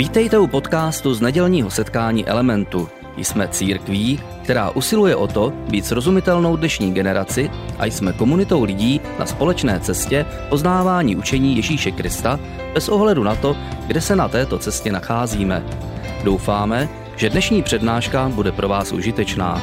Vítejte u podcastu z nedělního setkání Elementu. Jsme církví, která usiluje o to být srozumitelnou dnešní generaci a jsme komunitou lidí na společné cestě poznávání učení Ježíše Krista bez ohledu na to, kde se na této cestě nacházíme. Doufáme, že dnešní přednáška bude pro vás užitečná.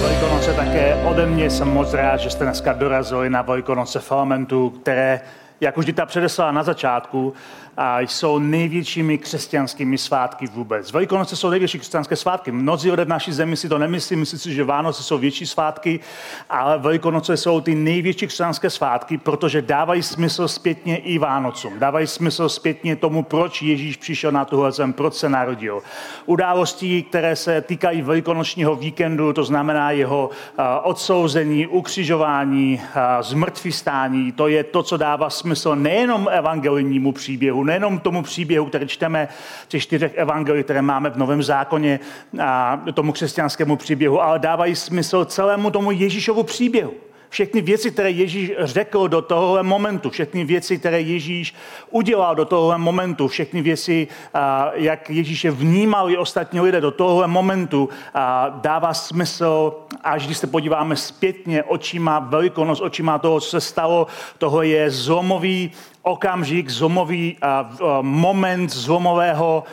Velikonoce také ode mě jsem moc rád, že jste dneska dorazili na Velikonoce Filamentu, které, jak už ta předeslala na začátku, a jsou největšími křesťanskými svátky vůbec. Velikonoce jsou největší křesťanské svátky. Mnozí lidé v naší zemi si to nemyslí, myslí si, že Vánoce jsou větší svátky, ale Velikonoce jsou ty největší křesťanské svátky, protože dávají smysl zpětně i Vánocům. Dávají smysl zpětně tomu, proč Ježíš přišel na tuhle zem, proč se narodil. Události, které se týkají velikonočního víkendu, to znamená jeho odsouzení, ukřižování, zmrtvý stání, to je to, co dává smysl nejenom evangelijnímu příběhu, nejenom tomu příběhu, který čteme těch čtyřech evangeliích, které máme v Novém zákoně, a tomu křesťanskému příběhu, ale dávají smysl celému tomu Ježíšovu příběhu. Všechny věci, které Ježíš řekl do tohohle momentu, všechny věci, které Ježíš udělal do tohohle momentu, všechny věci, jak Ježíš je vnímal i ostatní lidé do tohohle momentu, dává smysl, až když se podíváme zpětně očima velikonost, očima toho, co se stalo, toho je zlomový okamžik, zlomový moment zlomového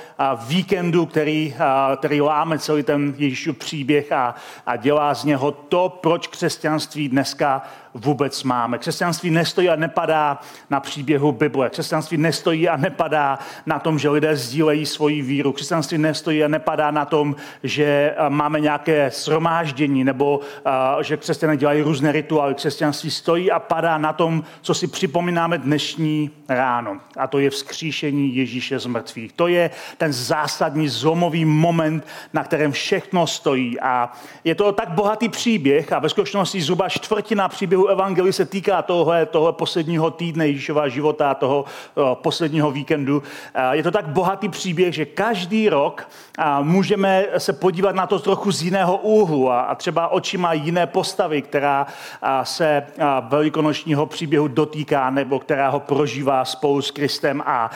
víkendu, který, který láme celý ten Ježíšův příběh a, a dělá z něho to, proč křesťanství dneska vůbec máme. Křesťanství nestojí a nepadá na příběhu Bible. Křesťanství nestojí a nepadá na tom, že lidé sdílejí svoji víru. Křesťanství nestojí a nepadá na tom, že máme nějaké shromáždění nebo že křesťané dělají různé rituály. Křesťanství stojí a padá na tom, co si připomínáme dnešní ráno. A to je vzkříšení Ježíše z mrtvých. To je ten zásadní zlomový moment, na kterém všechno stojí. A je to tak bohatý příběh a ve skutečnosti zhruba čtvrtina příběhu Evangelii se týká tohle, tohle posledního týdne Ježíšova života, toho posledního víkendu. Je to tak bohatý příběh, že každý rok můžeme se podívat na to trochu z jiného úhlu a třeba očima jiné postavy, která se velikonočního příběhu dotýká nebo která ho prožívá spolu s Kristem. A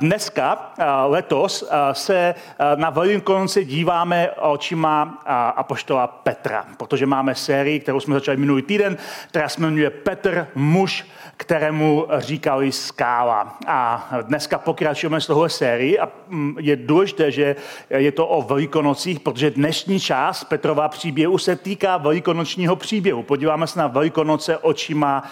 dneska, letos, se na Velikonoce díváme očima apoštola Petra, protože máme sérii, kterou jsme začali minulý týden, která která se jmenuje Petr, muž, kterému říkali skála. A dneska pokračujeme z tohle sérii a mm, je důležité, že je to o velikonocích, protože dnešní část Petrova příběhu se týká velikonočního příběhu. Podíváme se na velikonoce očima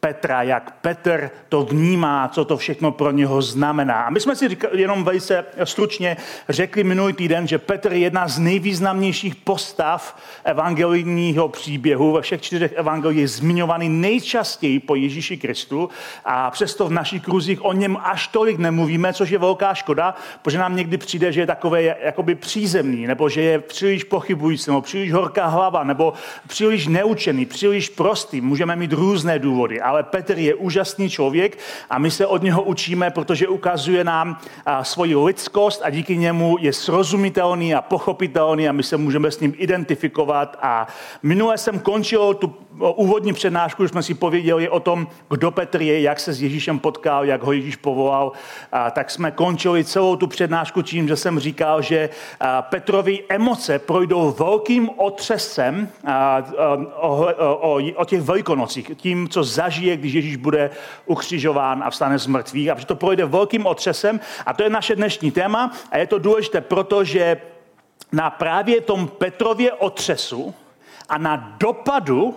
Petra, jak Petr to vnímá, co to všechno pro něho znamená. A my jsme si jenom velice stručně řekli minulý týden, že Petr je jedna z nejvýznamnějších postav evangelijního příběhu. Ve všech čtyřech evangelích je zmiňovaný nejčastěji po Ježíši Kristu a přesto v našich kruzích o něm až tolik nemluvíme, což je velká škoda, protože nám někdy přijde, že je takové jakoby přízemný, nebo že je příliš pochybující, nebo příliš horká hlava, nebo příliš neučený, příliš prostý. Můžeme mít různé důvody ale Petr je úžasný člověk a my se od něho učíme, protože ukazuje nám svoji lidskost a díky němu je srozumitelný a pochopitelný a my se můžeme s ním identifikovat. A minule jsem končil tu úvodní přednášku, už jsme si pověděli o tom, kdo Petr je, jak se s Ježíšem potkal, jak ho Ježíš povolal, a tak jsme končili celou tu přednášku tím, že jsem říkal, že Petrovi emoce projdou velkým otřesem o, o, o těch velikonocích, tím, co zažije, když Ježíš bude ukřižován a vstane z mrtvých, a že to projde velkým otřesem. A to je naše dnešní téma a je to důležité, protože na právě tom Petrově otřesu a na dopadu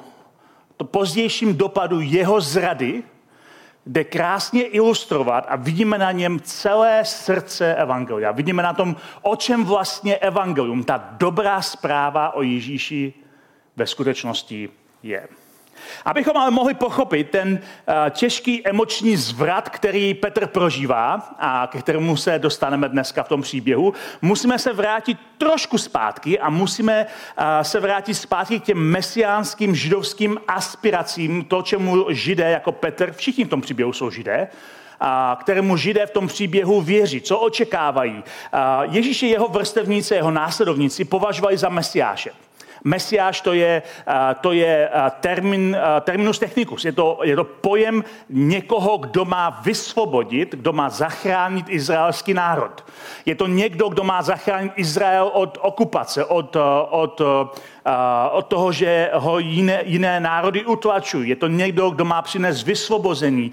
to pozdějším dopadu jeho zrady jde krásně ilustrovat a vidíme na něm celé srdce Evangelia. Vidíme na tom, o čem vlastně Evangelium, ta dobrá zpráva o Ježíši ve skutečnosti je. Abychom ale mohli pochopit ten eh, těžký emoční zvrat, který Petr prožívá a ke kterému se dostaneme dneska v tom příběhu, musíme se vrátit trošku zpátky a musíme eh, se vrátit zpátky k těm mesiánským židovským aspiracím, to, čemu židé jako Petr, všichni v tom příběhu jsou židé, a kterému židé v tom příběhu věří, co očekávají. Ježíše jeho vrstevníci, jeho následovníci považovali za mesiáše. Mesiáš to je, to je termin, terminus technicus. Je to, je to pojem někoho, kdo má vysvobodit, kdo má zachránit izraelský národ. Je to někdo, kdo má zachránit Izrael od okupace, od, od, od toho, že ho jiné, jiné národy utlačují. Je to někdo, kdo má přinést vysvobození.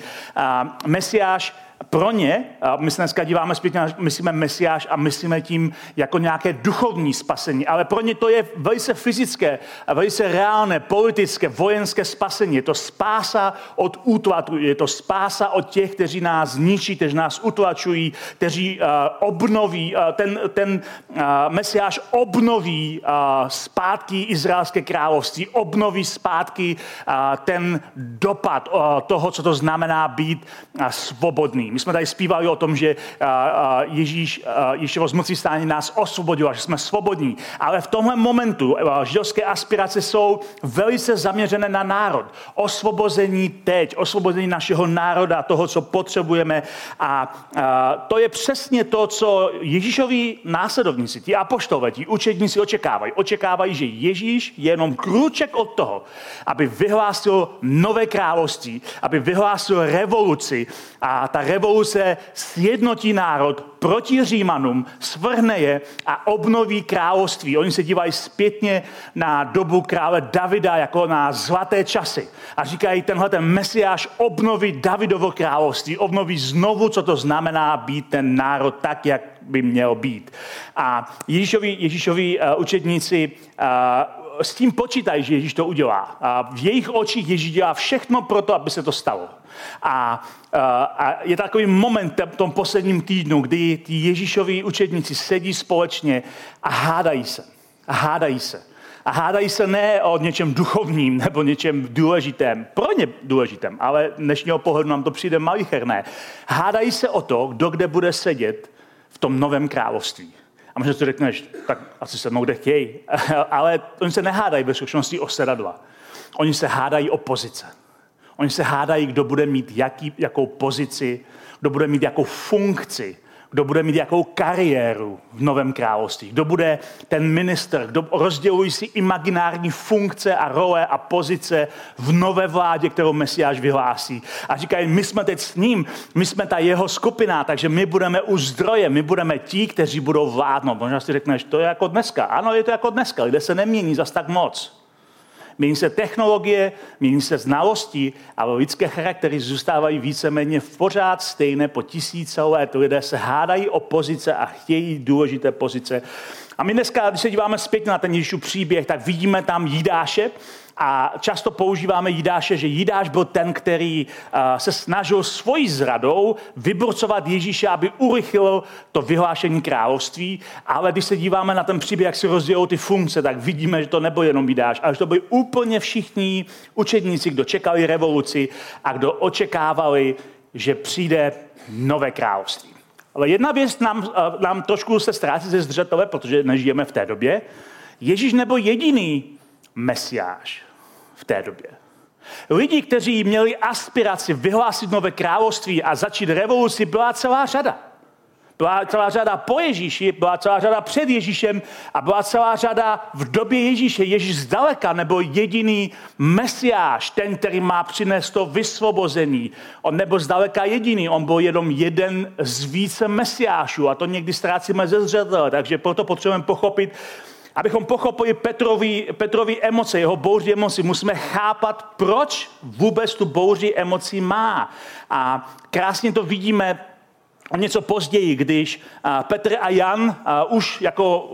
Mesiáš pro ně, a my se dneska díváme zpětně, myslíme mesiáš a myslíme tím jako nějaké duchovní spasení, ale pro ně to je velice fyzické, velice reálné, politické, vojenské spasení. Je to spása od útlaku, je to spása od těch, kteří nás zničí, kteří nás utlačují, kteří uh, obnoví, uh, ten, ten uh, mesiáš obnoví uh, zpátky Izraelské království, obnoví zpátky uh, ten dopad uh, toho, co to znamená být uh, svobodný. My jsme tady zpívali o tom, že Ježíš, Ježíšovo zmrtvý stání nás osvobodil, že jsme svobodní. Ale v tomhle momentu židovské aspirace jsou velice zaměřené na národ. Osvobození teď, osvobození našeho národa, toho, co potřebujeme. A to je přesně to, co Ježíšovi následovníci, ti apoštové, ti učedníci očekávají. Očekávají, že Ježíš je jenom krůček od toho, aby vyhlásil nové království, aby vyhlásil revoluci. A ta revoluce sjednotí národ proti Římanům, svrhne je a obnoví království. Oni se dívají zpětně na dobu krále Davida jako na zlaté časy. A říkají, tenhle ten mesiáš obnoví Davidovo království, obnoví znovu, co to znamená být ten národ tak, jak by měl být. A Ježíšovi, Ježíšovi uh, učedníci uh, s tím počítají, že Ježíš to udělá. A v jejich očích Ježíš dělá všechno pro to, aby se to stalo. A, a je takový moment v tom posledním týdnu, kdy ti Ježíšoví učedníci sedí společně a hádají se. A hádají se. A hádají se ne o něčem duchovním nebo něčem důležitém, pro ně důležitém, ale dnešního pohledu nám to přijde malicherné. Hádají se o to, kdo kde bude sedět v tom novém království. A možná si řekneš, tak asi se mnou kde chtějí. ale oni se nehádají ve skutečnosti o sedadla. Oni se hádají o pozice. Oni se hádají, kdo bude mít jaký, jakou pozici, kdo bude mít jakou funkci, kdo bude mít jakou kariéru v Novém království, kdo bude ten minister, kdo rozdělují si imaginární funkce a role a pozice v nové vládě, kterou Mesiáš vyhlásí. A říkají, my jsme teď s ním, my jsme ta jeho skupina, takže my budeme u zdroje, my budeme ti, kteří budou vládnout. Možná si řekneš, to je jako dneska. Ano, je to jako dneska, kde se nemění zas tak moc mění se technologie, mění se znalosti, ale lidské charaktery zůstávají víceméně v pořád stejné po tisíce let. Lidé se hádají o pozice a chtějí důležité pozice. A my dneska, když se díváme zpět na ten Ježíšův příběh, tak vidíme tam Jidáše, a často používáme Jidáše, že Jidáš byl ten, který se snažil svojí zradou vyborcovat Ježíše, aby urychlil to vyhlášení království. Ale když se díváme na ten příběh, jak si rozdělou ty funkce, tak vidíme, že to nebyl jenom Jidáš, ale že to byli úplně všichni učedníci, kdo čekali revoluci a kdo očekávali, že přijde nové království. Ale jedna věc nám, nám trošku se ztrácí ze zřetele, protože nežijeme v té době. Ježíš nebyl jediný mesiáš v té době. Lidi, kteří měli aspiraci vyhlásit nové království a začít revoluci, byla celá řada. Byla celá řada po Ježíši, byla celá řada před Ježíšem a byla celá řada v době Ježíše. Ježíš zdaleka nebo jediný mesiáš, ten, který má přinést to vysvobození. On nebyl zdaleka jediný, on byl jenom jeden z více mesiášů a to někdy ztrácíme ze zřetele, takže proto potřebujeme pochopit, abychom pochopili Petrovi, Petrovi emoce, jeho bouři emocí, musíme chápat, proč vůbec tu bouři emocí má. A krásně to vidíme o něco později, když Petr a Jan už jako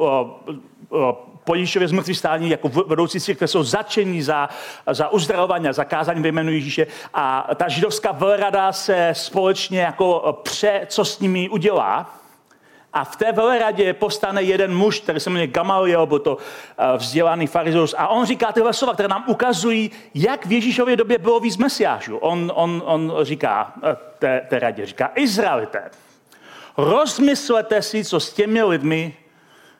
po Ježíšově zmrtvý stání jako vedoucí církve jsou začení za, za uzdravování a zakázání ve jménu Ježíše a ta židovská velrada se společně jako pře, co s nimi udělá. A v té veleradě postane jeden muž, který se jmenuje Gamaliel, byl to eh, vzdělaný farizeus. A on říká tyhle slova, které nám ukazují, jak v Ježíšově době bylo víc mesiášů. On, on, on říká eh, té, té radě, říká, Izraelité, rozmyslete si, co s těmi lidmi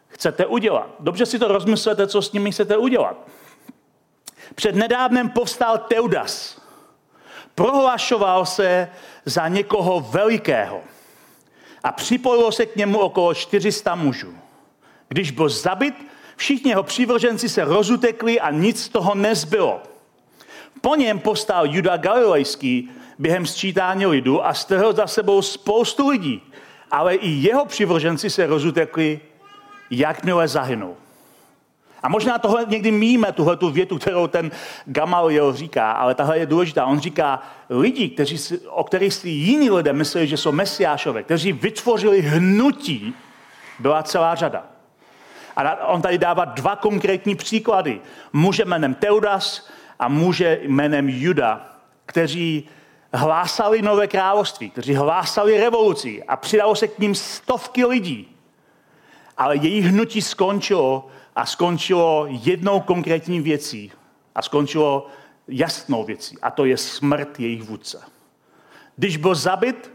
chcete udělat. Dobře si to rozmyslete, co s nimi chcete udělat. Před nedávnem povstal Teudas. Prohlašoval se za někoho velikého a připojilo se k němu okolo 400 mužů. Když byl zabit, Všichni jeho přívrženci se rozutekli a nic z toho nezbylo. Po něm postal Juda Galilejský během sčítání lidu a strhl za sebou spoustu lidí. Ale i jeho přivrženci se rozutekli, jakmile zahynou. A možná tohle někdy míme, tuhle tu větu, kterou ten Gamaliel říká, ale tahle je důležitá. On říká, lidi, kteří o kterých si jiní lidé mysleli, že jsou mesiášové, kteří vytvořili hnutí, byla celá řada. A on tady dává dva konkrétní příklady. Muže jménem Teudas a muže jménem Juda, kteří hlásali nové království, kteří hlásali revoluci a přidalo se k ním stovky lidí. Ale jejich hnutí skončilo a skončilo jednou konkrétní věcí a skončilo jasnou věcí a to je smrt jejich vůdce. Když byl zabit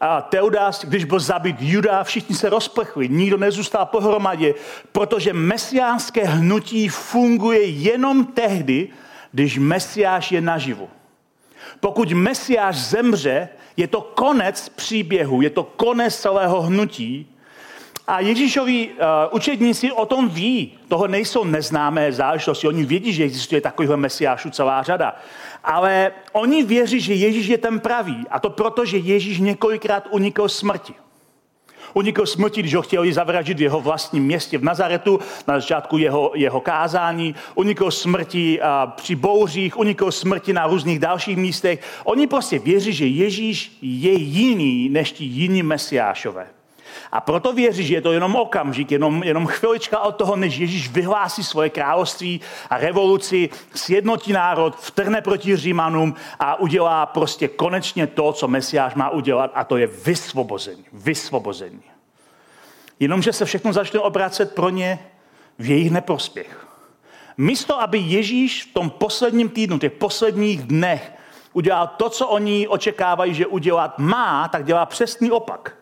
a Teudas, když byl zabit Juda, všichni se rozplechli, nikdo nezůstal pohromadě, protože mesiánské hnutí funguje jenom tehdy, když mesiáš je naživu. Pokud mesiáš zemře, je to konec příběhu, je to konec celého hnutí a Ježíšovi uh, učedníci o tom ví. Toho nejsou neznámé záležitosti. Oni vědí, že existuje takovýhle mesiášů celá řada. Ale oni věří, že Ježíš je ten pravý. A to proto, že Ježíš několikrát unikl smrti. Unikl smrti, když ho chtěli zavraždit v jeho vlastním městě v Nazaretu, na začátku jeho, jeho kázání. Unikl smrti uh, při bouřích, unikl smrti na různých dalších místech. Oni prostě věří, že Ježíš je jiný než ti jiní mesiášové. A proto věří, že je to jenom okamžik, jenom, jenom chvilička od toho, než Ježíš vyhlásí svoje království a revoluci, sjednotí národ, vtrhne proti Římanům a udělá prostě konečně to, co Mesiáš má udělat, a to je vysvobození. Vysvobození. Jenomže se všechno začne obracet pro ně v jejich neprospěch. Místo, aby Ježíš v tom posledním týdnu, těch posledních dnech udělal to, co oni očekávají, že udělat má, tak dělá přesný opak.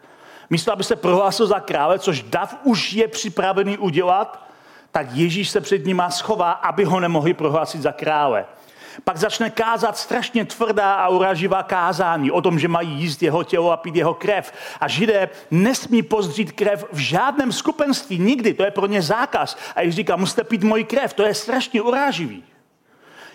Místo, aby se prohlásil za krále, což Dav už je připravený udělat, tak Ježíš se před nima schová, aby ho nemohli prohlásit za krále. Pak začne kázat strašně tvrdá a uraživá kázání o tom, že mají jíst jeho tělo a pít jeho krev. A židé nesmí pozdřít krev v žádném skupenství, nikdy, to je pro ně zákaz. A když říká, musíte pít moji krev, to je strašně uráživý.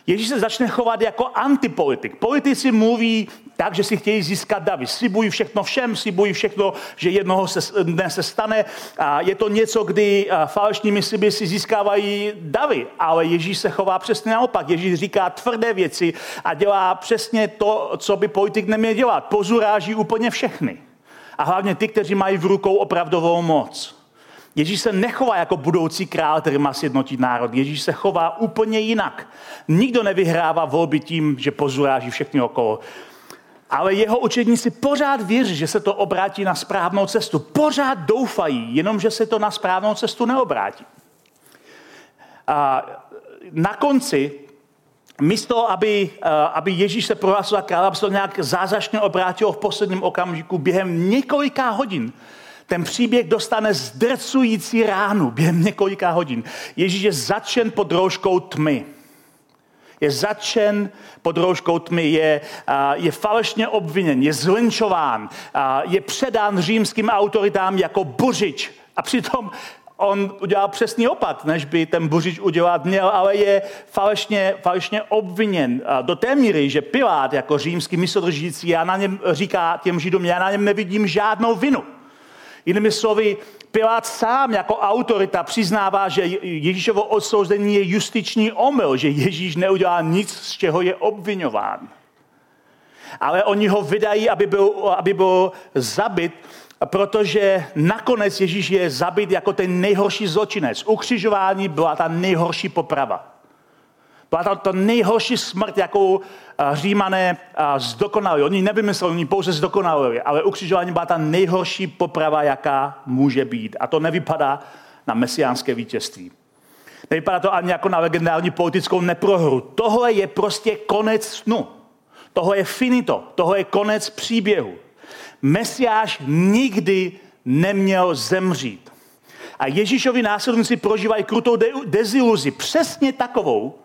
Ježíš se začne chovat jako antipolitik. Politici mluví tak, že si chtějí získat davy. Slibují všechno všem, slibují všechno, že jednoho se, dne se stane. A je to něco, kdy falešnými sliby si získávají davy. Ale Ježíš se chová přesně naopak. Ježíš říká tvrdé věci a dělá přesně to, co by politik neměl dělat. Pozuráží úplně všechny. A hlavně ty, kteří mají v rukou opravdovou moc. Ježíš se nechová jako budoucí král, který má sjednotit národ. Ježíš se chová úplně jinak. Nikdo nevyhrává volby tím, že pozuráží všechny okolo. Ale jeho učedníci pořád věří, že se to obrátí na správnou cestu. Pořád doufají, jenomže se to na správnou cestu neobrátí. A na konci, místo, aby, aby Ježíš se prohlásil za krále, aby se to nějak zázračně obrátilo v posledním okamžiku během několika hodin, ten příběh dostane zdrcující ránu během několika hodin. Ježíš je začen pod rouškou tmy. Je začen pod rouškou tmy, je, je falešně obviněn, je zlinčován, je předán římským autoritám jako buřič. A přitom on udělal přesný opak, než by ten buřič udělat měl, ale je falešně, falešně obviněn do té míry, že Pilát jako římský mysodržící já na něm říká těm židům, já na něm nevidím žádnou vinu. Jinými slovy, Pilát sám jako autorita přiznává, že Ježíšovo odsouzení je justiční omyl, že Ježíš neudělá nic, z čeho je obvinován. Ale oni ho vydají, aby byl, aby byl zabit, protože nakonec Ježíš je zabit jako ten nejhorší zločinec. Ukřižování byla ta nejhorší poprava. Byla to, to nejhorší smrt, jakou eh, římané eh, zdokonali. Oni nevymysleli, oni pouze zdokonali, ale ukřižování byla ta nejhorší poprava, jaká může být. A to nevypadá na mesiánské vítězství. Nevypadá to ani jako na legendární politickou neprohru. Tohle je prostě konec snu. Tohle je finito. Tohle je konec příběhu. Mesiáš nikdy neměl zemřít. A Ježíšovi následníci prožívají krutou deziluzi. Přesně takovou,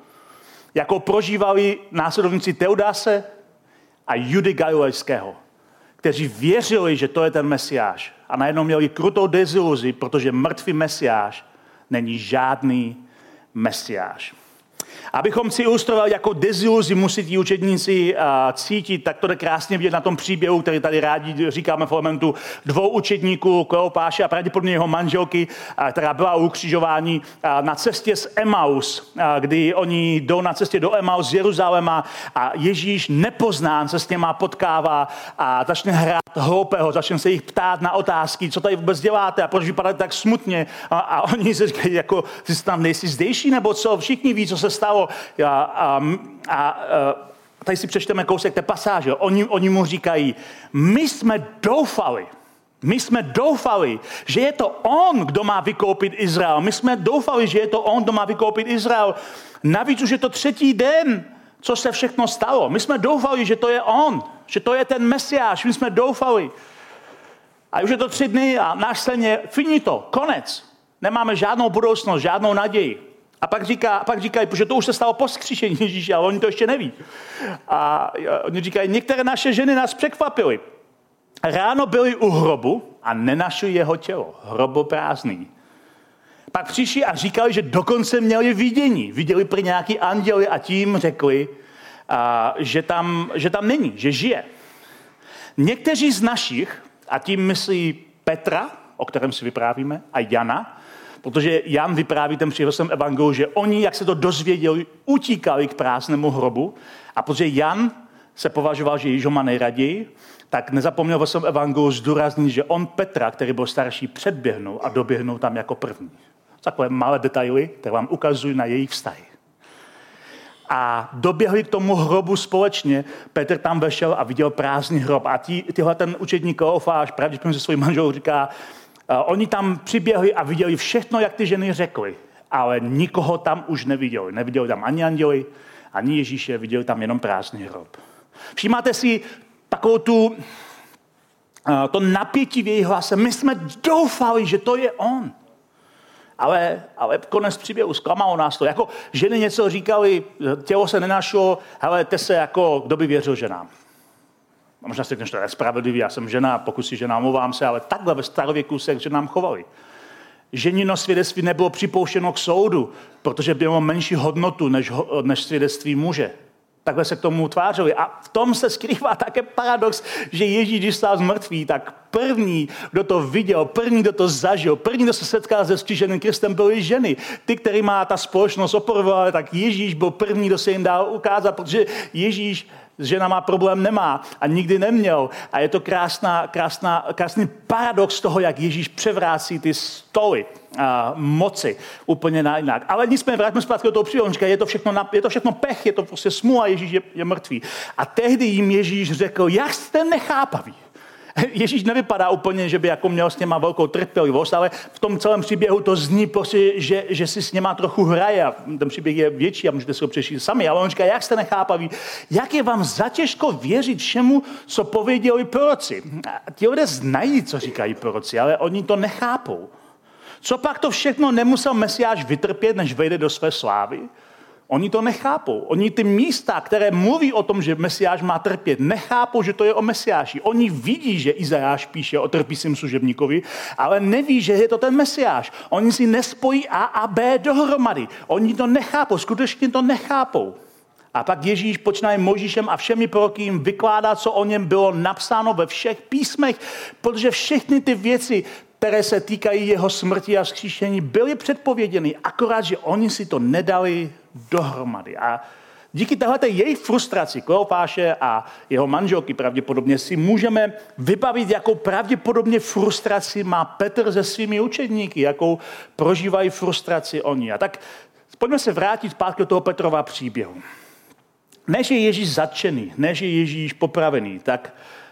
jako prožívali následovníci Teudase a Judy Galilejského, kteří věřili, že to je ten Mesiáš. A najednou měli krutou deziluzi, protože mrtvý Mesiáš není žádný mesiáš. Abychom si ilustrovali, jako deziluzi musí ti učedníci cítit, tak to jde krásně vidět na tom příběhu, který tady rádi říkáme v momentu dvou učedníků, Kleopáše a pravděpodobně jeho manželky, která byla ukřižování na cestě z Emaus, kdy oni jdou na cestě do Emaus z Jeruzaléma a Ježíš nepoznán se s něma potkává a začne hrát hloupého, začne se jich ptát na otázky, co tady vůbec děláte a proč vypadáte tak smutně. A, a oni se říkají, jako, ty tam nejsi zdejší nebo co, všichni ví, co se stalo a, a, a, a tady si přečteme kousek té pasáže. Oni, oni mu říkají, my jsme doufali, my jsme doufali, že je to on, kdo má vykoupit Izrael. My jsme doufali, že je to on, kdo má vykoupit Izrael. Navíc už je to třetí den, co se všechno stalo. My jsme doufali, že to je on, že to je ten mesiáš. My jsme doufali. A už je to tři dny a je finito, konec. Nemáme žádnou budoucnost, žádnou naději. A pak, říká, pak říkají, protože to už se stalo po skříšení Ježíše, ale oni to ještě neví. A oni říkají, některé naše ženy nás překvapily. Ráno byli u hrobu a nenašli jeho tělo. Hrobo prázdný. Pak přišli a říkali, že dokonce měli vidění. Viděli pro nějaký anděli a tím řekli, a, že, tam, že tam není, že žije. Někteří z našich, a tím myslí Petra, o kterém si vyprávíme, a Jana, Protože Jan vypráví ten příběh svém evangeliu, že oni, jak se to dozvěděli, utíkali k prázdnému hrobu. A protože Jan se považoval, že Ježíš má nejraději, tak nezapomněl ve svém evangeliu zdůraznit, že on Petra, který byl starší, předběhnul a doběhnul tam jako první. Takové malé detaily, které vám ukazují na jejich vztahy. A doběhli k tomu hrobu společně. Petr tam vešel a viděl prázdný hrob. A tí, tyhle ten učedník Kleofáš pravděpodobně se svým manželou říká, Oni tam přiběhli a viděli všechno, jak ty ženy řekly, ale nikoho tam už neviděli. Neviděli tam ani anděli, ani Ježíše, viděli tam jenom prázdný hrob. Všímáte si takovou tu, to napětí v jejich hlase. My jsme doufali, že to je on. Ale, ale konec příběhu zklamalo nás to. Jako ženy něco říkali, tělo se nenašlo, ale te se jako, kdo by věřil ženám. A možná si řekneš, to je spravedlivý, já jsem žena, pokud si žena, omlouvám se, ale takhle ve starověku se k ženám chovali. Ženino svědectví nebylo připouštěno k soudu, protože bylo menší hodnotu než, než svědectví muže. Takhle se k tomu utvářeli. A v tom se skrývá také paradox, že Ježíš, když stál z mrtví, tak první, kdo to viděl, první, kdo to zažil, první, kdo se setkal se skříženým Kristem, byly ženy. Ty, který má ta společnost oporovali, tak Ježíš byl první, kdo se jim dal ukázat, protože Ježíš s ženama problém nemá a nikdy neměl. A je to krásná, krásná, krásný paradox toho, jak Ježíš převrácí ty stoly a moci úplně na jinak. Ale nicméně vrátíme zpátky do toho příběhu. je to, všechno, je to všechno pech, je to prostě smůla, Ježíš je, je mrtvý. A tehdy jim Ježíš řekl, jak jste nechápaví. Ježíš nevypadá úplně, že by jako měl s něma velkou trpělivost, ale v tom celém příběhu to zní prostě, že, že si s něma trochu hraje. Ten příběh je větší a můžete si ho přečíst sami, ale on říká, jak jste nechápaví, jak je vám zatěžko věřit všemu, co pověděli proroci. Ti lidé znají, co říkají proroci, ale oni to nechápou. Co pak to všechno nemusel Mesiáš vytrpět, než vejde do své slávy? Oni to nechápou. Oni ty místa, které mluví o tom, že Mesiáš má trpět, nechápou, že to je o Mesiáši. Oni vidí, že Izajáš píše o trpícím služebníkovi, ale neví, že je to ten Mesiáš. Oni si nespojí A a B dohromady. Oni to nechápou, skutečně to nechápou. A pak Ježíš počínaje Možíšem a všemi proroky jim vykládá, co o něm bylo napsáno ve všech písmech, protože všechny ty věci, které se týkají jeho smrti a vzkříšení, byly předpověděny, akorát, že oni si to nedali dohromady. A díky této její frustraci Kleopáše a jeho manželky pravděpodobně si můžeme vybavit, jakou pravděpodobně frustraci má Petr se svými učedníky, jakou prožívají frustraci oni. A tak pojďme se vrátit zpátky do toho Petrova příběhu. Než je Ježíš zatčený, než je Ježíš popravený, tak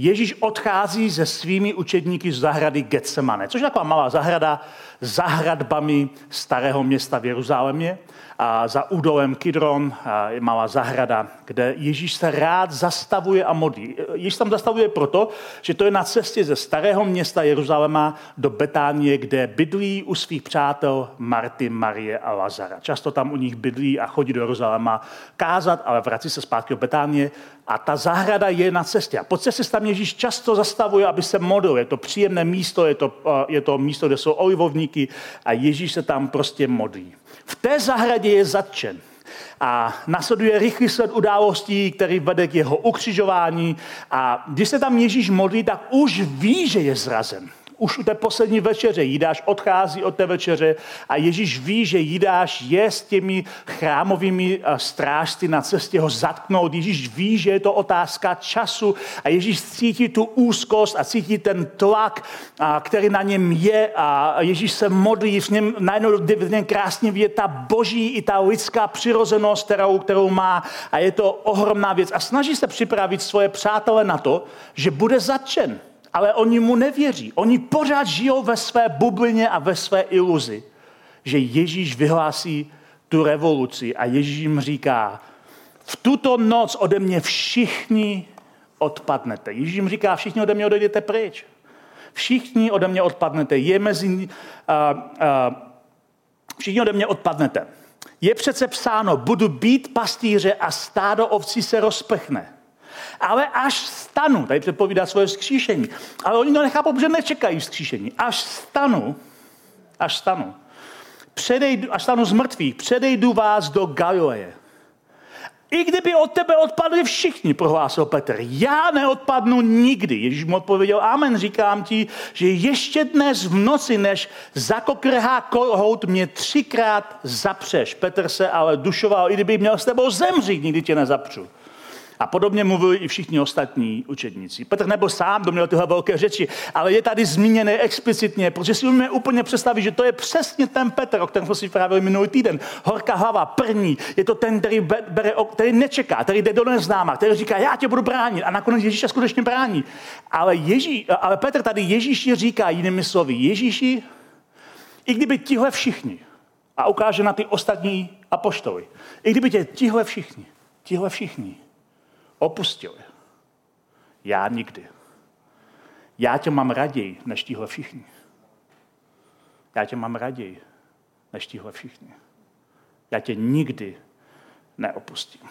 Ježíš odchází se svými učedníky z zahrady Getsemane, což je taková malá zahrada s zahradbami starého města v Jeruzalémě a za údolem Kidron je malá zahrada, kde Ježíš se rád zastavuje a modlí. Ježíš tam zastavuje proto, že to je na cestě ze starého města Jeruzaléma do Betánie, kde bydlí u svých přátel Marty, Marie a Lazara. Často tam u nich bydlí a chodí do Jeruzaléma kázat, ale vrací se zpátky do Betánie a ta zahrada je na cestě. A po cestě tam Ježíš často zastavuje, aby se modlil. Je to příjemné místo, je to, je to místo, kde jsou olivovníky a Ježíš se tam prostě modlí. V té zahradě je zatčen. A nasleduje rychlý sled událostí, který vede k jeho ukřižování. A když se tam Ježíš modlí, tak už ví, že je zrazen už u té poslední večeře. Jidáš odchází od té večeře a Ježíš ví, že Jidáš je s těmi chrámovými eh, strážci na cestě ho zatknout. Ježíš ví, že je to otázka času a Ježíš cítí tu úzkost a cítí ten tlak, který na něm je a Ježíš se modlí, v něm najednou v něm krásně vidět ta boží i ta lidská přirozenost, kterou, kterou má a je to ohromná věc a snaží se připravit svoje přátele na to, že bude zatčen ale oni mu nevěří. Oni pořád žijou ve své bublině a ve své iluzi, že Ježíš vyhlásí tu revoluci a Ježíš jim říká, v tuto noc ode mě všichni odpadnete. Ježíš jim říká, všichni ode mě odejdete pryč. Všichni ode mě odpadnete. Je mezi... Uh, uh, všichni ode mě odpadnete. Je přece psáno, budu být pastýře a stádo ovcí se rozpechne. Ale až stanu, tady předpovídá svoje vzkříšení, ale oni to nechápou, protože nečekají vzkříšení. Až stanu, až stanu, předejdu, až stanu z mrtvých, předejdu vás do Galileje. I kdyby od tebe odpadli všichni, prohlásil Petr, já neodpadnu nikdy. Ježíš mu odpověděl, amen, říkám ti, že ještě dnes v noci, než zakokrhá kohout, mě třikrát zapřeš. Petr se ale dušoval, i kdyby měl s tebou zemřít, nikdy tě nezapřu. A podobně mluvili i všichni ostatní učedníci. Petr nebyl sám, kdo měl tyhle velké řeči, ale je tady zmíněné explicitně, protože si umíme úplně představit, že to je přesně ten Petr, o kterém jsme si právě minulý týden. Horká hlava, první, je to ten, který, bere, který nečeká, který jde do neznáma, který říká, já tě budu bránit. A nakonec Ježíš skutečně brání. Ale, Ježí, ale Petr tady Ježíši říká jinými slovy, Ježíši, i kdyby tihle všichni, a ukáže na ty ostatní apoštoly, i kdyby tě tihle všichni, tihle všichni, opustili. Já nikdy. Já tě mám raději, než tíhle všichni. Já tě mám raději, než tíhle všichni. Já tě nikdy neopustím.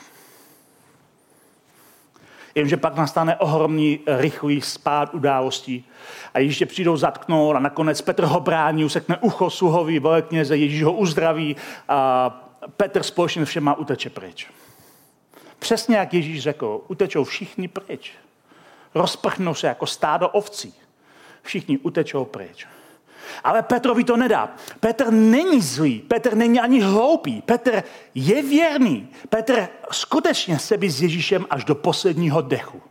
Jenže pak nastane ohromný, rychlý spád událostí a Ježíš přijdou zatknout a nakonec Petr ho brání, usekne ucho sluhovi velekněze, Ježíš ho uzdraví a Petr společně všema uteče pryč. Přesně jak Ježíš řekl, utečou všichni pryč. Rozprchnou se jako stádo ovcí. Všichni utečou pryč. Ale Petrovi to nedá. Petr není zlý, Petr není ani hloupý, Petr je věrný. Petr skutečně se by s Ježíšem až do posledního dechu.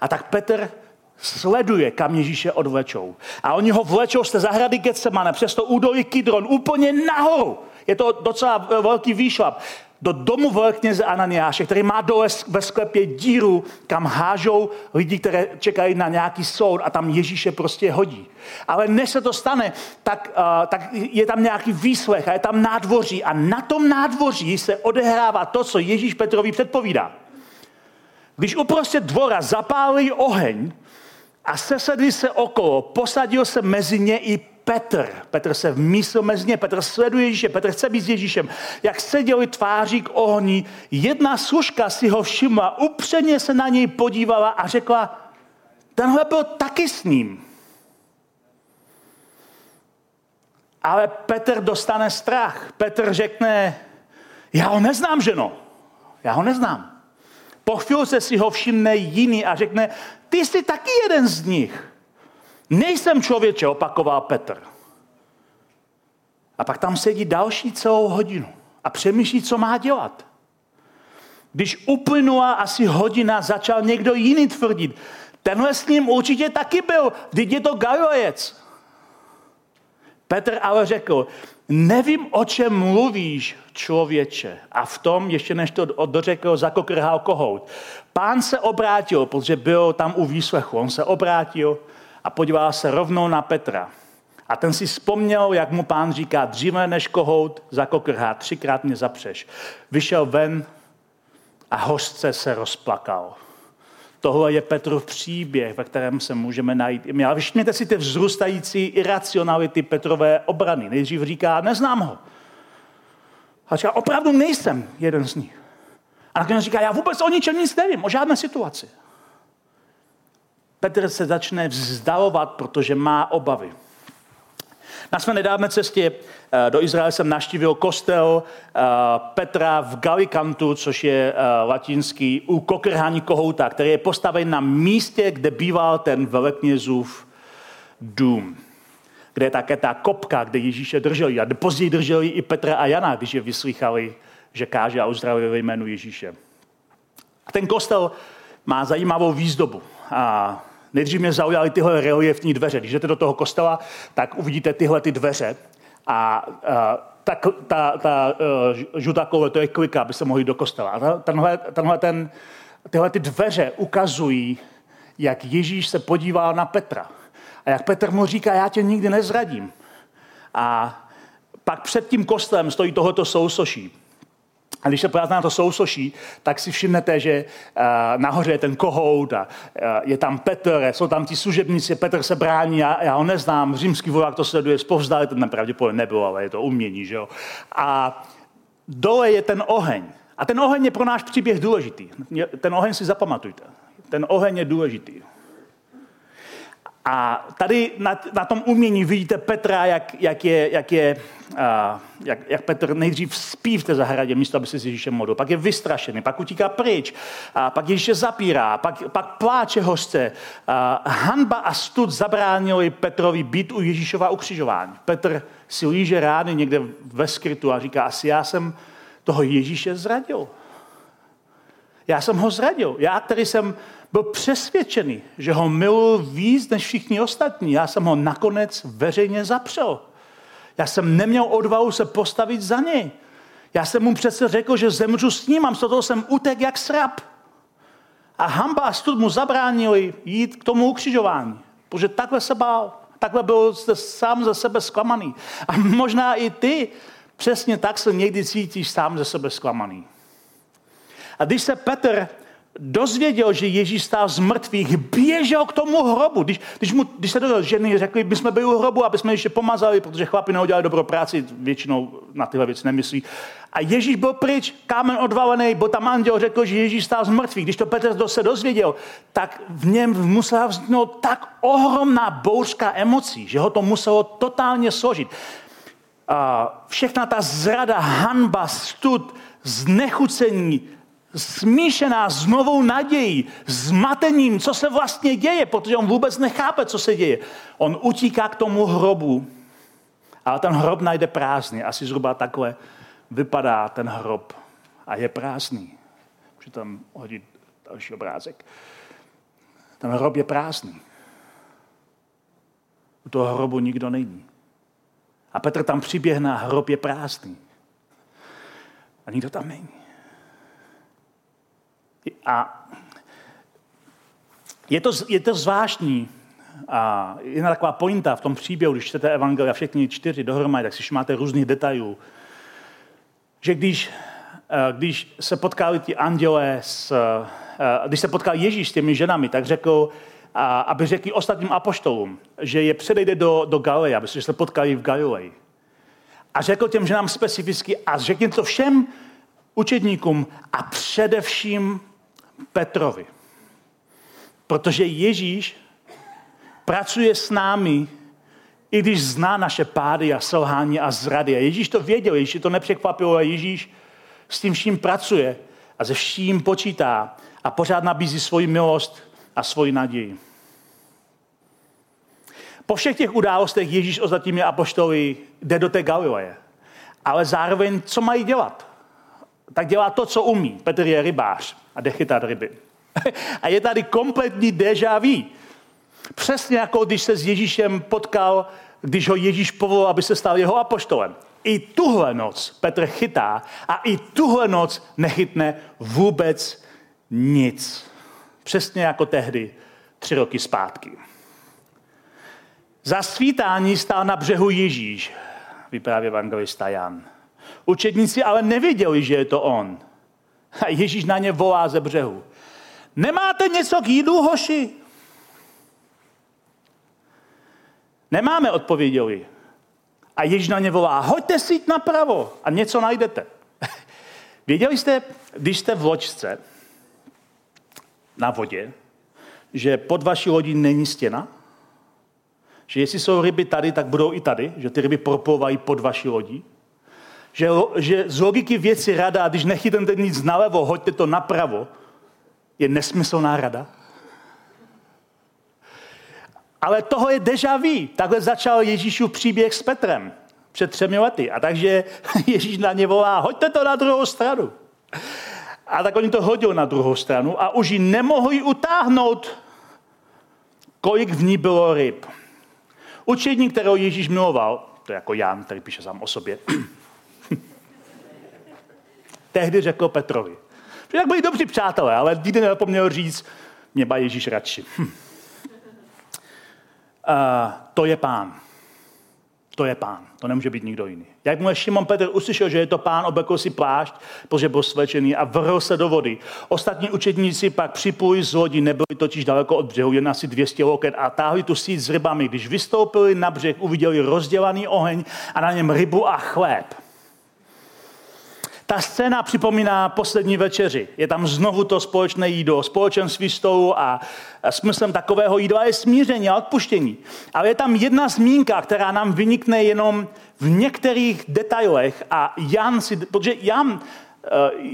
A tak Petr sleduje, kam Ježíše odvlečou. A oni ho vlečou z té zahrady Getsemane přes to údolí Kidron úplně nahoru. Je to docela velký výšlap do domu velkněze Ananiáše, který má dole ve sklepě díru, kam hážou lidi, které čekají na nějaký soud a tam Ježíše prostě hodí. Ale než se to stane, tak, uh, tak je tam nějaký výslech a je tam nádvoří a na tom nádvoří se odehrává to, co Ježíš Petrovi předpovídá. Když uprostřed dvora zapálili oheň a sesedli se okolo, posadil se mezi ně i Petr. Petr se vmísil mezi ně, Petr sleduje Ježíše, Petr chce být s Ježíšem. Jak seděli tváří k ohni, jedna služka si ho všimla, upřeně se na něj podívala a řekla, tenhle byl taky s ním. Ale Petr dostane strach. Petr řekne, já ho neznám, ženo. Já ho neznám. Po chvilce si ho všimne jiný a řekne, ty jsi taky jeden z nich. Nejsem člověče, opakoval Petr. A pak tam sedí další celou hodinu a přemýšlí, co má dělat. Když uplynula asi hodina, začal někdo jiný tvrdit, tenhle s ním určitě taky byl, teď je to Galilejec. Petr ale řekl, nevím, o čem mluvíš, člověče. A v tom, ještě než to dořekl, zakokrhal kohout. Pán se obrátil, protože byl tam u výslechu. On se obrátil a podíval se rovnou na Petra. A ten si vzpomněl, jak mu pán říká, dříve než kohout zakokrhá, třikrát mě zapřeš. Vyšel ven a hořce se rozplakal. Tohle je Petrův příběh, ve kterém se můžeme najít i my. Všimněte si ty vzrůstající iracionality Petrové obrany. Nejdřív říká, neznám ho. A říká, opravdu nejsem jeden z nich. A nakonec říká, já vůbec o ničem nic nevím, o žádné situaci. Petr se začne vzdalovat, protože má obavy. Na své nedávné cestě eh, do Izraele jsem naštívil kostel eh, Petra v Galikantu, což je eh, latinský u kokrhání kohouta, který je postaven na místě, kde býval ten veleknězův dům kde je také ta kopka, kde Ježíše drželi. A později drželi i Petra a Jana, když je vyslychali, že káže a uzdravuje ve jménu Ježíše. A ten kostel má zajímavou výzdobu. A Nejdřív mě zaujaly tyhle reliefní dveře. Když jdete do toho kostela, tak uvidíte tyhle ty dveře. A, a ta, ta, ta uh, žlutá koule, to je klika, aby se mohli do kostela. A tenhle, tenhle ten, tyhle ty dveře ukazují, jak Ježíš se podívá na Petra. A jak Petr mu říká, já tě nikdy nezradím. A pak před tím kostelem stojí tohoto sousoší. A když se podíváte na to sousoší, tak si všimnete, že uh, nahoře je ten kohout a uh, je tam Petr, jsou tam ti služebníci, Petr se brání, já, já ho neznám, římský voják to sleduje zpovzdali, to nepravděpodobně nebylo, ale je to umění, že jo. A dole je ten oheň. A ten oheň je pro náš příběh důležitý. Ten oheň si zapamatujte. Ten oheň je důležitý. A tady na, na tom umění vidíte Petra, jak, jak, je, jak, je, uh, jak, jak Petr nejdřív spí v té zahradě, místo aby se s Ježíšem modlil. Pak je vystrašený, pak utíká pryč, a pak Ježíše zapírá, pak, pak pláče hořce. Uh, hanba a stud zabránili Petrovi být u Ježíšova ukřižování. Petr si líže rány někde ve skrytu a říká, asi já jsem toho Ježíše zradil. Já jsem ho zradil. Já, který jsem byl přesvědčený, že ho miluji víc než všichni ostatní. Já jsem ho nakonec veřejně zapřel. Já jsem neměl odvahu se postavit za něj. Já jsem mu přece řekl, že zemřu s ním a z toho jsem utek jak srap. A hamba a stud mu zabránili jít k tomu ukřižování. Protože takhle se bál. Takhle byl sám ze sebe zklamaný. A možná i ty přesně tak se někdy cítíš sám ze sebe zklamaný. A když se Petr dozvěděl, že Ježíš stál z mrtvých, běžel k tomu hrobu. Když, když, mu, když se dozvěděl, ženy řekli, my jsme byli u hrobu, aby jsme ještě pomazali, protože chlapi neudělali dobrou práci, většinou na tyhle věci nemyslí. A Ježíš byl pryč, kámen odvalený, bo tam anděl řekl, že Ježíš stál z mrtvých. Když to Petr se dozvěděl, tak v něm musela vzniknout tak ohromná bouřka emocí, že ho to muselo totálně složit. A všechna ta zrada, hanba, stud, znechucení, smíšená s novou nadějí, zmatením, co se vlastně děje, protože on vůbec nechápe, co se děje. On utíká k tomu hrobu, ale ten hrob najde prázdný. Asi zhruba takhle vypadá ten hrob a je prázdný. Můžu tam hodit další obrázek. Ten hrob je prázdný. U toho hrobu nikdo není. A Petr tam přiběhne a hrob je prázdný. A nikdo tam není. A je to, je to zvláštní. A jedna taková pointa v tom příběhu, když čtete Evangelia všechny čtyři dohromady, tak si máte různých detailů. Že když, eh, když se potkali ti andělé, s, eh, když se potkal Ježíš s těmi ženami, tak řekl, aby řekli ostatním apoštolům, že je předejde do, do Galileje, aby se potkali v Galileji. A řekl těm ženám specificky a řekněte to všem učedníkům a především Petrovi. Protože Ježíš pracuje s námi, i když zná naše pády a selhání a zrady. A Ježíš to věděl, Ježíš to nepřekvapilo, a Ježíš s tím vším pracuje a ze vším počítá a pořád nabízí svoji milost a svoji naději. Po všech těch událostech Ježíš ostatními apoštoly jde do té Galileje. Ale zároveň, co mají dělat? Tak dělá to, co umí. Petr je rybář a jde chytat ryby. a je tady kompletní déjà vu. Přesně jako když se s Ježíšem potkal když ho Ježíš povolil, aby se stal jeho apoštolem. I tuhle noc Petr chytá a i tuhle noc nechytne vůbec nic. Přesně jako tehdy, tři roky zpátky. Za svítání stál na břehu Ježíš, vyprávěl evangelista Jan. Učedníci ale nevěděli, že je to on. A Ježíš na ně volá ze břehu. Nemáte něco k jídlu, hoši? Nemáme, odpověděli. A Ježíš na ně volá, hoďte si napravo a něco najdete. Věděli jste, když jste v loďce na vodě, že pod vaší lodí není stěna? Že jestli jsou ryby tady, tak budou i tady? Že ty ryby proplouvají pod vaší lodí? Že, že z logiky věci rada, když nechytíte nic nalevo, hoďte to napravo, je nesmyslná rada? Ale toho je deja vu. Takhle začal Ježíšův příběh s Petrem před třemi lety. A takže Ježíš na ně volá, hoďte to na druhou stranu. A tak oni to hodili na druhou stranu a už ji nemohli utáhnout, kolik v ní bylo ryb. Učedník, kterého Ježíš miloval, to je jako Jan, který píše sám o sobě, tehdy řekl Petrovi, že jak byli dobří přátelé, ale nikdy nepomněl říct, mě má Ježíš radši. Hm. Uh, to je pán. To je pán. To nemůže být nikdo jiný. Jak mu Šimon Petr uslyšel, že je to pán, oblekl si plášť, protože byl svečený a vrhl se do vody. Ostatní učetníci pak připojili z lodi, nebyli totiž daleko od břehu, jen asi 200 loket a táhli tu síť s rybami. Když vystoupili na břeh, uviděli rozdělaný oheň a na něm rybu a chléb. Ta scéna připomíná poslední večeři. Je tam znovu to společné jídlo, společenství stolu a smyslem takového jídla je smíření a odpuštění. Ale je tam jedna zmínka, která nám vynikne jenom v některých detailech a Jan si, protože Jan, eh,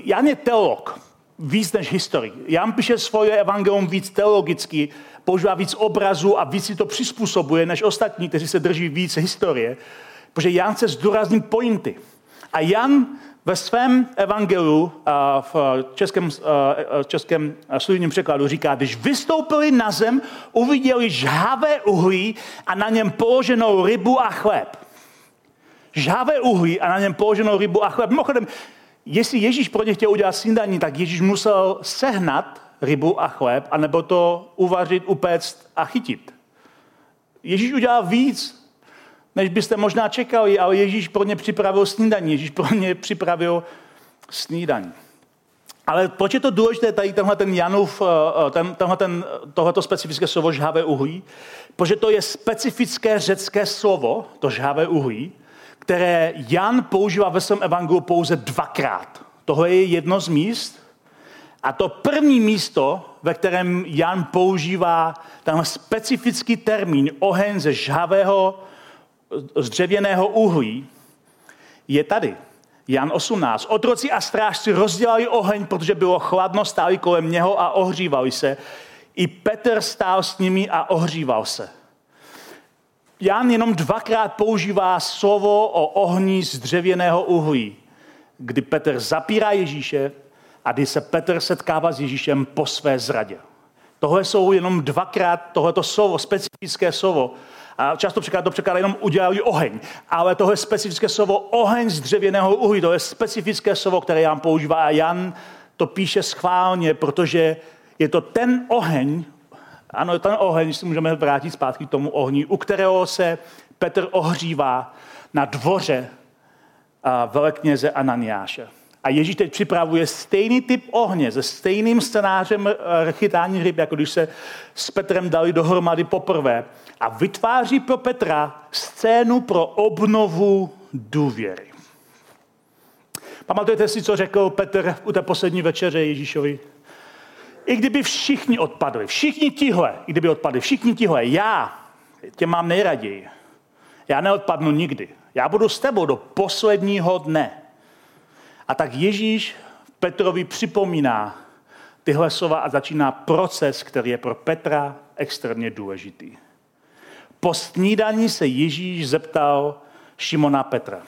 Jan je teolog, víc než historik. Jan píše svoje evangelium víc teologicky, používá víc obrazů a víc si to přizpůsobuje než ostatní, kteří se drží víc historie, protože Jan se zdůrazní pointy. A Jan ve svém evangeliu v českém, českém studijním překladu říká, když vystoupili na zem, uviděli žhavé uhlí a na něm položenou rybu a chléb. Žhavé uhlí a na něm položenou rybu a chléb. Mimochodem, jestli Ježíš pro ně chtěl udělat snídaní, tak Ježíš musel sehnat rybu a chléb, anebo to uvařit, upéct a chytit. Ježíš udělal víc, než byste možná čekali, ale Ježíš pro ně připravil snídaní, Ježíš pro ně připravil snídaní. Ale proč je to důležité tady tenhle ten Janův, eh, eh, ten, tenhle ten, tohleto specifické slovo žhavé uhlí? Protože to je specifické řecké slovo, to žhavé uhlí, které Jan používá ve svém evangeliu pouze dvakrát. Tohle je jedno z míst. A to první místo, ve kterém Jan používá ten specifický termín oheň ze žhavého z dřevěného uhlí je tady. Jan 18. Otroci a strážci rozdělali oheň, protože bylo chladno, stáli kolem něho a ohřívali se. I Petr stál s nimi a ohříval se. Jan jenom dvakrát používá slovo o ohni z dřevěného uhlí, kdy Petr zapírá Ježíše a kdy se Petr setkává s Ježíšem po své zradě. Tohle jsou jenom dvakrát, tohleto slovo, specifické slovo, a často překlad to překládá jenom udělali oheň. Ale to je specifické slovo oheň z dřevěného uhlí. To je specifické slovo, které Jan používá. A Jan to píše schválně, protože je to ten oheň, ano, ten oheň, si můžeme vrátit zpátky k tomu ohni, u kterého se Petr ohřívá na dvoře velekněze Ananiáše. A Ježíš teď připravuje stejný typ ohně se stejným scénářem eh, chytání ryb, jako když se s Petrem dali dohromady poprvé. A vytváří pro Petra scénu pro obnovu důvěry. Pamatujete si, co řekl Petr u té poslední večeře Ježíšovi? I kdyby všichni odpadli, všichni tihle, i kdyby odpadli, všichni tihle, já tě mám nejraději. Já neodpadnu nikdy. Já budu s tebou do posledního dne. A tak Ježíš Petrovi připomíná tyhle slova a začíná proces, který je pro Petra extrémně důležitý. Po snídaní se Ježíš zeptal Šimona Petra.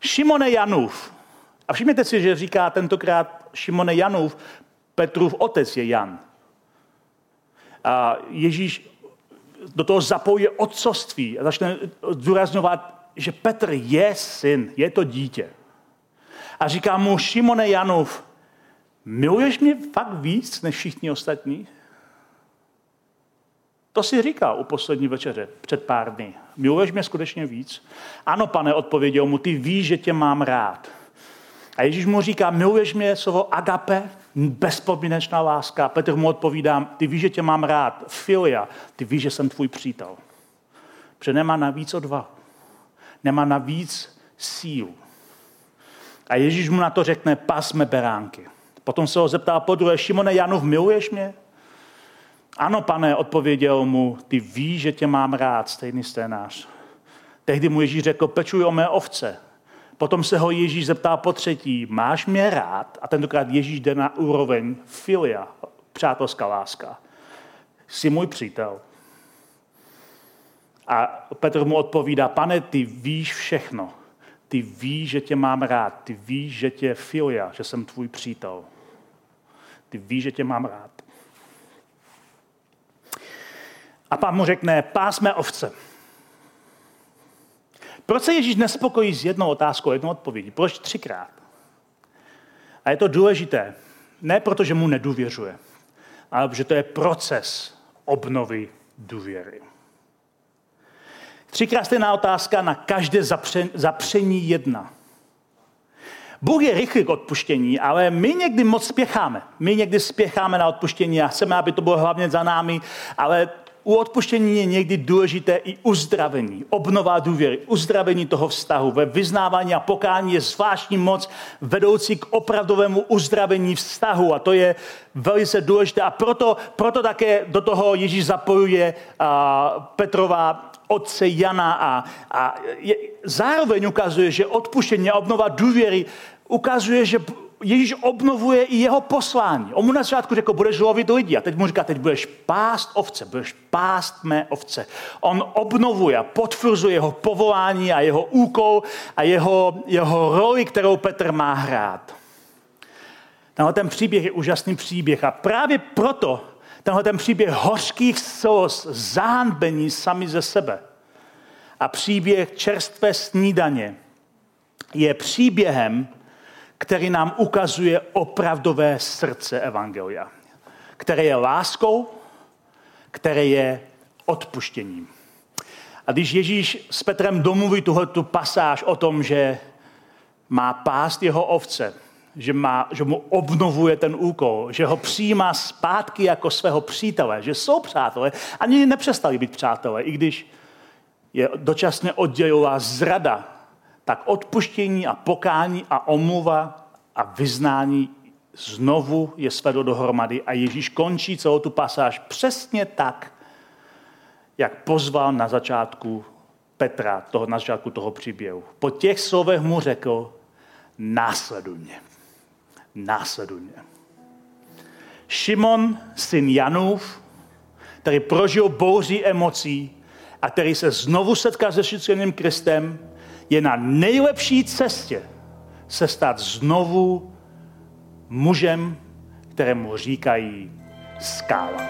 Šimone Janův. A všimněte si, že říká tentokrát Šimone Janův, Petrův otec je Jan. A Ježíš do toho zapojí otcovství a začne zdůrazňovat, že Petr je syn, je to dítě. A říká mu, Šimone Janův, miluješ mě fakt víc než všichni ostatní? To si říkal u poslední večeře před pár dny. Miluješ mě skutečně víc? Ano, pane, odpověděl mu, ty víš, že tě mám rád. A Ježíš mu říká, miluješ mě slovo agape, bezpodmínečná láska. Petr mu odpovídá, ty víš, že tě mám rád, filia, ty víš, že jsem tvůj přítel. Protože nemá navíc odvahu. Nemá navíc sílu. A Ježíš mu na to řekne, pasme beránky. Potom se ho zeptá po druhé, Šimone Janov, miluješ mě? Ano, pane, odpověděl mu, ty víš, že tě mám rád, stejný scénář. Tehdy mu Ježíš řekl, pečuj o mé ovce. Potom se ho Ježíš zeptá po třetí, máš mě rád? A tentokrát Ježíš jde na úroveň filia, přátelská láska. Jsi můj přítel. A Petr mu odpovídá, pane, ty víš všechno. Ty víš, že tě mám rád. Ty víš, že tě filia, že jsem tvůj přítel. Ty víš, že tě mám rád. A pán mu řekne, pásme ovce. Proč se Ježíš nespokojí s jednou otázkou, jednou odpovědí? Proč třikrát? A je to důležité. Ne proto, že mu nedůvěřuje, ale protože to je proces obnovy důvěry. Třikrát stejná otázka na každé zapření jedna. Bůh je rychlý k odpuštění, ale my někdy moc spěcháme. My někdy spěcháme na odpuštění a chceme, aby to bylo hlavně za námi, ale u odpuštění je někdy důležité i uzdravení, obnova důvěry, uzdravení toho vztahu. Ve vyznávání a pokání je zvláštní moc vedoucí k opravdovému uzdravení vztahu a to je velice důležité. A proto, proto také do toho Ježíš zapojuje a, Petrova otce Jana a, a je, zároveň ukazuje, že odpuštění a obnova důvěry ukazuje, že Ježíš obnovuje i jeho poslání. On mu na začátku řekl, budeš lovit lidi. A teď mu říká, teď budeš pást ovce, budeš pást mé ovce. On obnovuje a potvrzuje jeho povolání a jeho úkol a jeho, jeho roli, kterou Petr má hrát. Tenhle ten příběh je úžasný příběh a právě proto tenhle ten příběh hořkých slz, zahanbení sami ze sebe a příběh čerstvé snídaně je příběhem, který nám ukazuje opravdové srdce Evangelia, které je láskou, které je odpuštěním. A když Ježíš s Petrem domluví tuhle tu pasáž o tom, že má pást jeho ovce, že, má, že mu obnovuje ten úkol, že ho přijímá zpátky jako svého přítele, že jsou přátelé, ani nepřestali být přátelé, i když je dočasně oddělová zrada tak odpuštění a pokání a omluva a vyznání znovu je svedlo dohromady a Ježíš končí celou tu pasáž přesně tak, jak pozval na začátku Petra, toho, na začátku toho příběhu. Po těch slovech mu řekl, následuj mě. Následuj mě. Šimon, syn Janův, který prožil bouří emocí a který se znovu setká se šířeným Kristem, je na nejlepší cestě se stát znovu mužem, kterému říkají skála.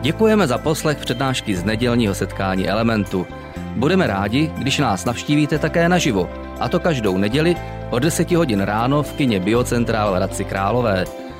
Děkujeme za poslech přednášky z nedělního setkání Elementu. Budeme rádi, když nás navštívíte také naživo, a to každou neděli od 10 hodin ráno v kině Biocentrál v Hradci Králové.